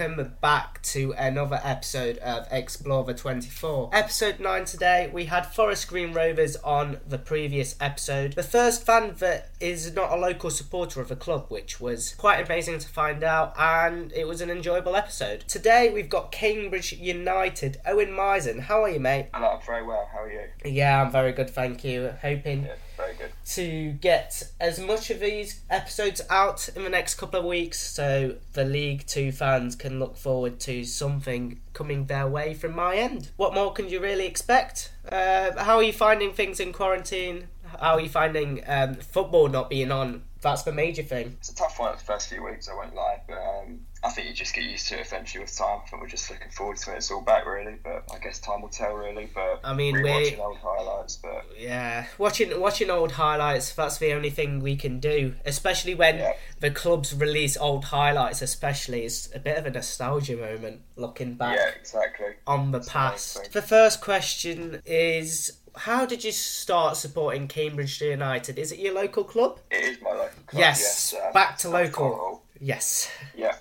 and welcome back to another episode of Explorer 24. Episode 9 today, we had Forest Green Rovers on the previous episode. The first fan that is not a local supporter of the club, which was quite amazing to find out, and it was an enjoyable episode. Today, we've got Cambridge United. Owen Misen, how are you, mate? I'm not very well. How are you? Yeah, I'm very good, thank you. Hoping Yeah, very good. to get as much of these episodes out in the next couple of weeks so the League 2 fans can look forward to something coming their way from my end. What more can you really expect? Uh, how are you finding things in quarantine? How are you finding um, football not being on? That's the major thing. It's a tough one the first few weeks, I won't lie, but um, I think you just get used to it eventually with time. I think we're just looking forward to it. It's all back, really, but I guess time will tell, really. But I mean, rewatching old highlights, but Yeah, watching watching old highlights. That's the only thing we can do, especially when Yeah. the clubs release old highlights. Especially, it's a bit of a nostalgia moment looking back. yeah, exactly. on the That's past. The first question is how did you start supporting Cambridge United? Is it your local club? It is my local club. Yes, um, back to local. Coral. Yes. Yeah,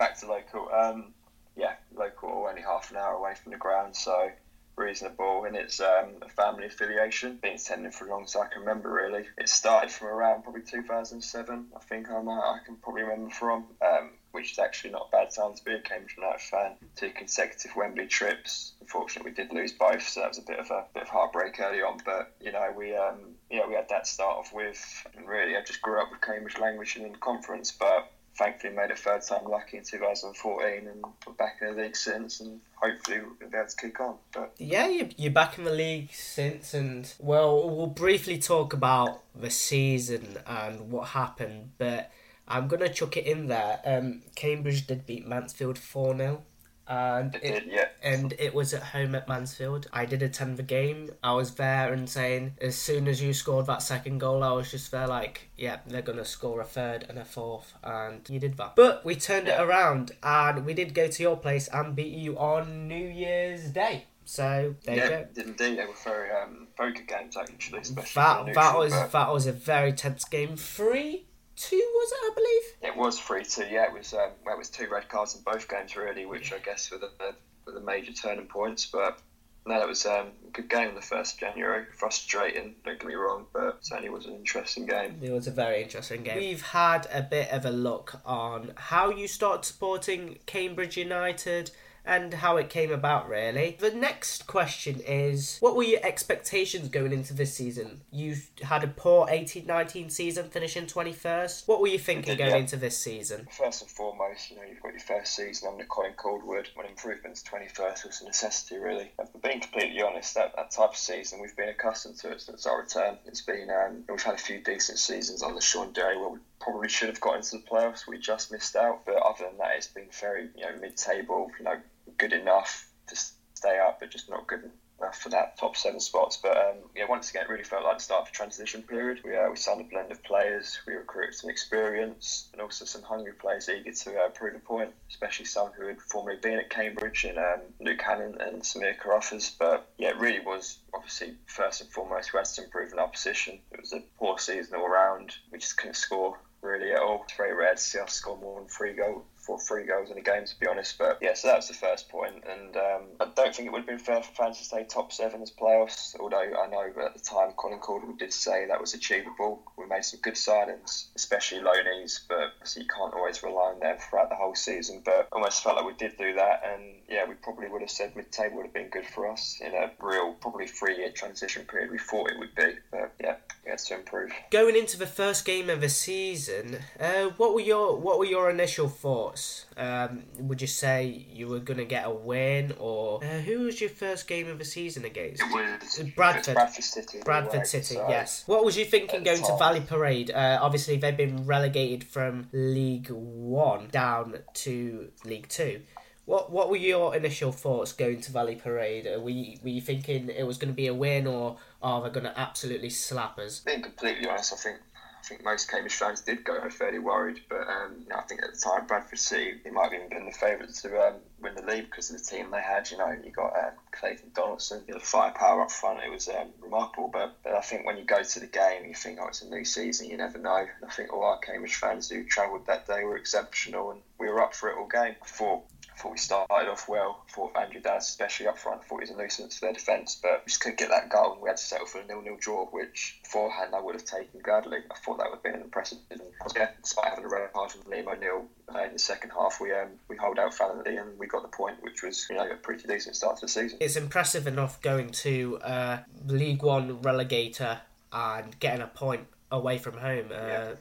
back to local. Um, yeah, local, only half an hour away from the ground, so reasonable. And it's um, a family affiliation. Been attending for as long as I can remember. Really, it started from around probably 2007. I think I might. I can probably remember from. Um, which is actually not a bad time to be a Cambridge United fan. Two consecutive Wembley trips. Unfortunately, we did lose both, so that was a bit of a bit of heartbreak early on. But you know, we um, yeah, we had that start off with, and really, I just grew up with Cambridge language and conference, but thankfully made a third time lucky in 2014 and we're back in the league since and hopefully we'll be able to kick on but Yeah, you- you're back in the league since, and well, we'll briefly talk about the season and what happened, but I'm gonna chuck it in there. Um, Cambridge did beat Mansfield four 0 and it, it, did yeah and it was at home at Mansfield. I did attend the game. I was there and saying, as soon as you scored that second goal, I was just there like, yeah, they're gonna score a third and a fourth, and you did that. But we turned it around, and we did go to your place and beat you on New Year's Day. So there you go. indeed they were very um very good games actually especially That that was but that was a very tense game. Three two was it? I believe. it was 3-2 yeah it was um, well, it was two red cards in both games really which I guess were the, were the major turning points but no, that was um, a good game the first of January. Frustrating, don't get me wrong, but certainly was an interesting game. It was a very interesting game. We've had a bit of a look on how you start supporting Cambridge United and how it came about, really. The next question is What were your expectations going into this season? You had a poor 18 19 season, finishing 21st. What were you thinking going yeah. into this season? First and foremost, you know, you've got your first season under Colin Calderwood when improvement to 21st was a necessity, really. And for being completely honest, that, that type of season, we've been accustomed to it since our return. It's been, um, we've had a few decent seasons on under Shaun Derry where we probably should have got into the playoffs. We just missed out. But other than that, it's been very, you know, mid table, you know, good enough to stay up, but just not good enough for that top seven spots. But um, yeah, once again, it really felt like the start of a transition period. We uh, we signed a blend of players, we recruited some experience, and also some hungry players eager to uh, prove a point, especially some who had formerly been at Cambridge in um, Luke Hannant and Samir Carruthers. But yeah, it really was obviously first and foremost we had to improve in our position. It was a poor season all round. We just couldn't score really at all. It's very see us score more than three goals. For three goals in a game, to be honest, but yeah, so that was the first point. point, and um, I don't think it would have been fair for fans to stay top seven as playoffs. Although I know that at the time Colin Calderwood did say that was achievable. We made some good signings, especially loanees, but you can't always rely on them throughout the whole season. But almost felt like we did do that, and yeah, we probably would have said mid-table would have been good for us in a real, probably three-year transition period. We thought it would be, but yeah, we had to improve. Going into the first game of the season, uh, what were your what were your initial thoughts? Um, would you say you were going to get a win, or uh, who was your first game of the season against? It was Bradford. it was Bradford City. Bradford right, City, so- yes. What was you thinking going the to Valley Parade? Uh, obviously, they've been relegated from League One down to League Two. What What were your initial thoughts going to Valley Parade? Were, you, were you thinking it was going to be a win, or are they going to absolutely slap us? being completely honest, I think I think most Cambridge fans did go fairly worried, but um, you know, I think at the time Bradford City they might have even been the favourites to um, win the league because of the team they had. You know, you got um, Clayton Donaldson, you the firepower up front. It was um, remarkable. But, but I think when you go to the game, you think, oh, it's a new season. You never know. And I think all our Cambridge fans who travelled that day were exceptional, and we were up for it all game. I thought thought we started off well. Thought Andrew Dallas, especially up front, thought he was a nuisance to their defence, but we just couldn't get that goal. and We had to settle for a nil-nil draw, which beforehand I would have taken gladly. I thought that would have been an impressive. Yeah, despite having a red card from Liam O'Neill uh, in the second half, we um, we hold out valiantly and we got the point, which was you know a pretty decent start to the season. It's impressive enough going to uh, League One relegator and getting a point away from home. Uh, Yeah.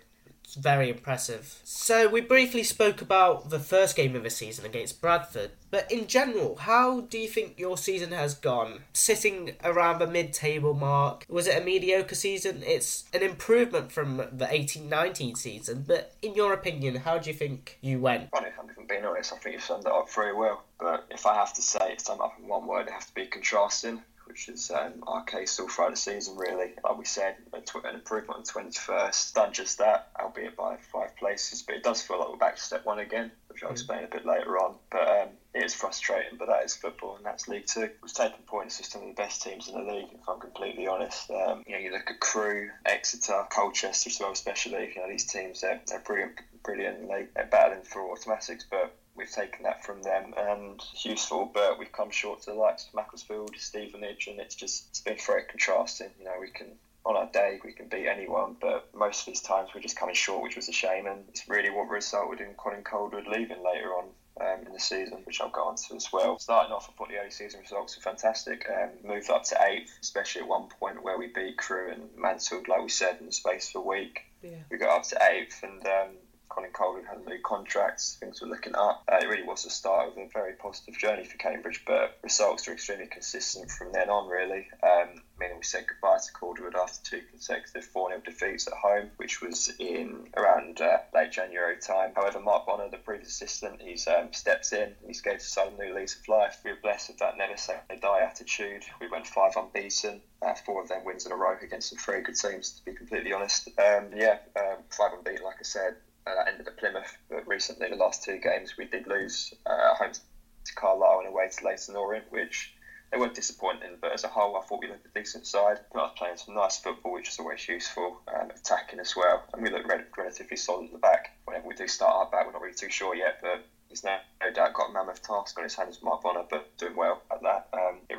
It's very impressive. So we briefly spoke about the first game of the season against Bradford, but in general, how do you think your season has gone? Sitting around the mid-table mark, was it a mediocre season? It's an improvement from the 18-19 season, but in your opinion, how do you think you went? Funny, if I'm being honest, I think you've summed it up very well. But if I have to say it, sum up in one word, it has to be contrasting, which is um, our case all throughout the season, really. Like we said, a tw- an improvement on 21st, done just that, albeit by five places. But it does feel like we're back to step one again, which I'll explain a bit later on. But um, it is frustrating, but that is football, and that's League Two. We've taken points with some of the best teams in the league, if I'm completely honest. Um, you know, you look at Crewe, Exeter, Colchester as well, especially. You know, these teams, they're, they're brilliant, brilliant, they, they're battling for automatics, but we've taken that from them and it's useful, but we've come short to the likes of Macclesfield, Stevenage, and it's just it's been very contrasting. You know, we can on our day we can beat anyone, but most of these times we're just coming short, which was a shame, and it's really what resulted in Colin Calderwood leaving later on. Um, in the season, which I'll go on to as well. Starting off, I thought the early season results were fantastic. Um, moved up to eighth, especially at one point where we beat Crewe and Mansfield, like we said, in the space of a week. Yeah. We got up to eighth, and um, Colin Calderwood had a new contract. Things were looking up. Uh, it really was the start of a very positive journey for Cambridge, but results were extremely consistent from then on, really. Um, meaning we said goodbye to Calderwood after two consecutive 4 0 defeats at home, which was in around uh, late January time. However, Mark Bonner, the previous assistant, he's um, in. He's gave us a new lease of life. We were blessed with that never say die attitude. We went five unbeaten. Uh, four of them wins in a row against some very good teams, to be completely honest. Um, yeah, um, five unbeaten, like I said. Uh, ended at Plymouth, but recently, the last two games, we did lose uh, home to Carlisle and away to Leyton Orient, which they weren't disappointing, but as a whole, I thought we looked a decent side. We were playing some nice football, which is always useful, um, attacking as well. And we looked re- relatively solid at the back. Whenever we do start our back, we're not really too sure yet, but he's no, no doubt got a mammoth task on his hands, Mark Bonner, but doing well at that.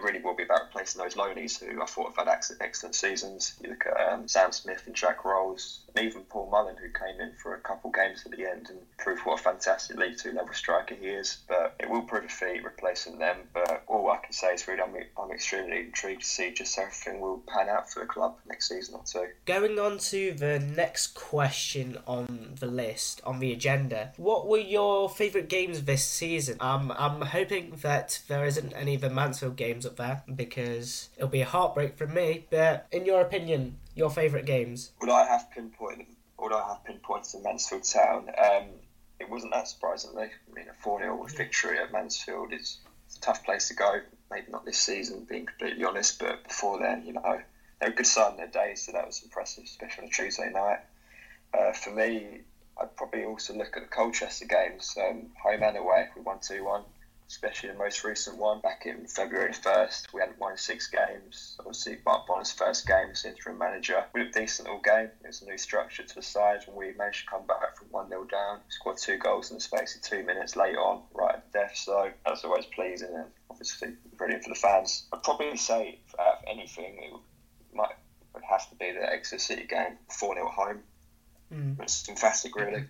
It really will be about replacing those loanies who I thought have had ex- excellent seasons. You look at um, Sam Smith and Jack Roles, and even Paul Mullin, who came in for a couple games at the end and proved what a fantastic League Two level striker he is. But it will prove a feat replacing them. But all I can say is really I'm, I'm extremely intrigued to see just how everything will pan out for the club next season or two. Going on to the next question on the list, on the agenda. What were your favourite games this season? Um, I'm hoping that there isn't any of the Mansfield games up there because it'll be a heartbreak from me. But in your opinion, your favourite games? Would I have pinpointed? Would I have pinpointed to Mansfield Town? Um, it wasn't that surprisingly. I mean, a 4 0 victory at Mansfield is a tough place to go. Maybe not this season, being completely honest, but before then, you know, they were a good side in their day, so that was impressive, especially on a Tuesday night. Uh, for me, I'd probably also look at the Colchester games, um, home and away. We won 2 1, especially the most recent one back in February 1st. We hadn't won six games. Obviously, Mark Bonner's first game as interim manager. We looked decent all game. It was a new structure to the side, and we managed to come back from 1 0 down. Scored two goals in the space of two minutes late on, right at death. So that's always pleasing and obviously brilliant for the fans. I'd probably say, out of anything, it might would have to be the Exeter City game, 4 0 at home. Mm. It's emphatic, really.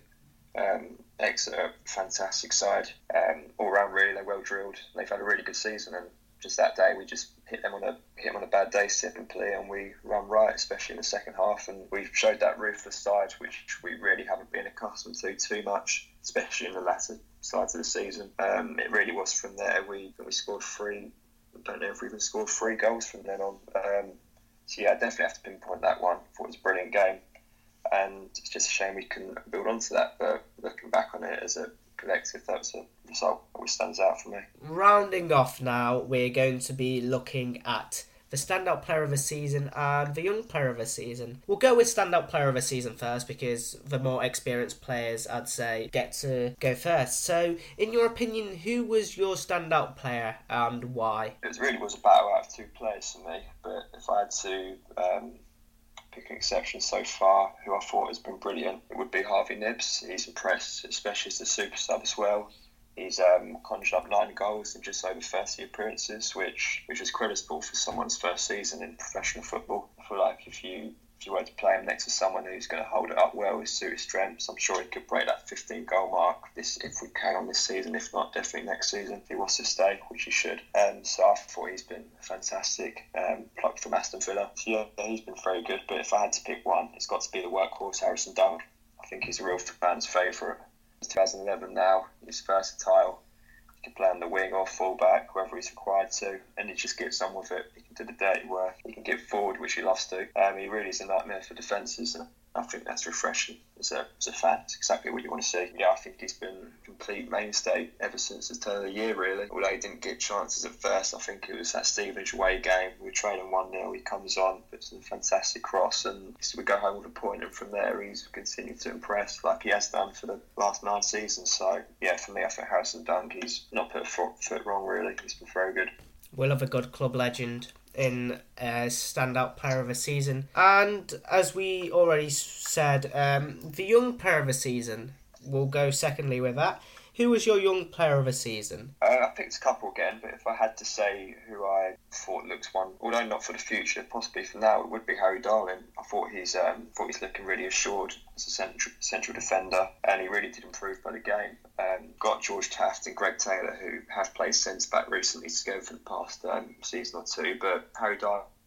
Um, Exeter, fantastic side. Um, all round, really, they're well drilled. They've had a really good season, and just that day, we just hit them on a hit them on a bad day simply, and we run right, especially in the second half. And we showed that ruthless side, which we really haven't been accustomed to too much, especially in the latter sides of the season. Um, it really was from there. We we scored three. I don't know if we even scored three goals from then on. Um, so yeah, I definitely have to pinpoint that one. I thought it was a brilliant game and it's just a shame we couldn't build onto that. But looking back on it as a collective, that was a result which stands out for me. Rounding off now, we're going to be looking at the standout player of the season and the young player of the season. We'll go with standout player of the season first because the more experienced players, I'd say, get to go first. So, in your opinion, who was your standout player and why? It really was a battle out of two players for me, but if I had to um, pick an exception so far, who I thought has been brilliant, it would be Harvey Knibbs. He's impressed, especially as a super sub as well. He's um, conjured up nine goals in just over 30 appearances, which which is creditable for someone's first season in professional football. I feel like if you if you were to play him next to someone who's going to hold it up well with suit his strengths, I'm sure he could break that 15 goal mark this if we can on this season. If not, definitely next season if he wants to stay, which he should. Um, so I thought he's been fantastic. Um, plucked from Aston Villa. So yeah, he's been very good. But if I had to pick one, it's got to be the workhorse Harrison Dunk. I think he's a real fan's favourite. 2011 now. He's versatile. Can play on the wing or fullback, wherever he's required to, and he just gets on with it. He can do the dirty work. He can get forward, which he loves to. Um, he really is a nightmare for defences. I think that's refreshing as a, as a fan. It's exactly what you want to see. Yeah, I think he's been a complete mainstay ever since the turn of the year, really. Although he didn't get chances at first, I think it was that Stevenage away game. We were trailing 1 0. He comes on, puts in a fantastic cross, and we go home with a point. And from there, he's continued to impress like he has done for the last nine seasons. So, yeah, for me, I think Harrison Dunk, he's not put a foot wrong, really. He's been very good. We'll have a good club legend in a standout player of the season. And as we already said, um, the young player of the season will go secondly with that. Who was your young player of the season? Uh, I picked a couple again, but if I had to say who I thought looks one, although not for the future, possibly for now, it would be Harry Darling. I thought he's um, thought he's looking really assured as a central, central defender, and he really did improve by the game. Um, got George Taft and Greg Taylor, who have played centre back recently to go for the past um, season or two, but Harry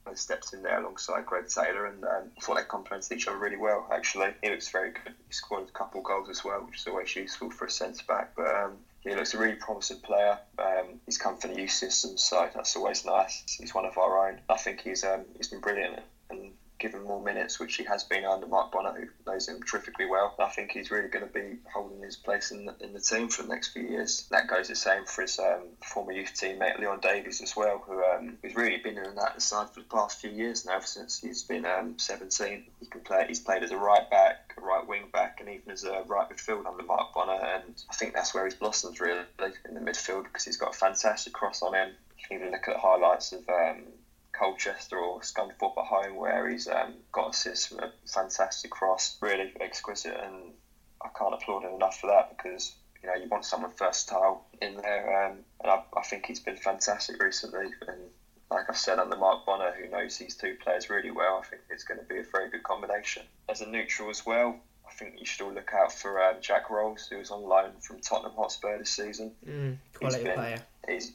Darling stepped in there alongside Greg Taylor, and um, thought they complemented each other really well. Actually, he looks very good. He scored a couple goals as well, which is always useful for a centre back. But um, he looks a really promising player. Um, he's come from the youth system, so that's always nice. He's one of our own. I think he's um, he's been brilliant given more minutes, which he has been under Mark Bonner, who knows him terrifically well. I think he's really going to be holding his place in the, in the team for the next few years. That goes the same for his um, former youth teammate Leon Davies as well, who um, who's really been in that side for the past few years now, since he's been um, 17. He can play. He's played as a right back, a right wing back, and even as a right midfield under Mark Bonner. And I think that's where he's blossomed really in the midfield because he's got a fantastic cross on him. You can even look at highlights of um, Colchester or Scunthorpe at home, where he's um, got assists from a fantastic cross, really exquisite, and I can't applaud him enough for that because you know you want someone versatile in there, um, and I, I, think he's been fantastic recently. And like I said, under Mark Bonner, who knows these two players really well, I think it's going to be a very good combination. As a neutral as well, I think you should all look out for um, Jack Roles, who was on loan from Tottenham Hotspur this season. Mm, quality he's been, player. He's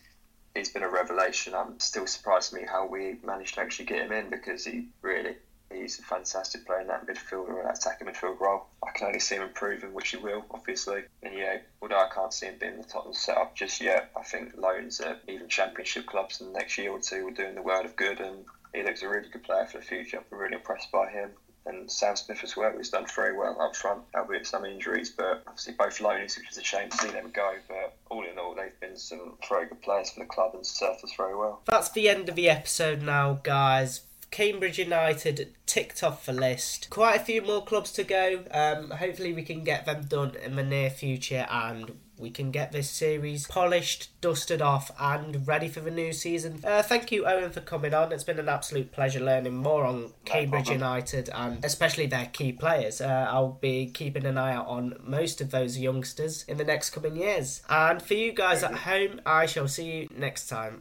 he's been a revelation. I'm still surprised to me how we managed to actually get him in because he really he's a fantastic player in that midfield or that attacking midfield role. I can only see him improving, which he will, obviously. And yeah, although I can't see him being the Tottenham setup just yet, I think loans at even championship clubs in the next year or two will do him the world of good and he looks a really good player for the future. I'm really impressed by him and Sam Smith as well, done very well up front, albeit some injuries, but obviously both loanies, which is a shame to see them go. But all in all, they've been some very good players for the club and served us very well. That's the end of the episode now, guys. Cambridge United ticked off the list. Quite a few more clubs to go. Um, hopefully, we can get them done in the near future and we can get this series polished, dusted off, and ready for the new season. Uh, thank you, Owen, for coming on. It's been an absolute pleasure learning more on Cambridge United and especially their key players. Uh, I'll be keeping an eye out on most of those youngsters in the next coming years. And for you guys at home, I shall see you next time.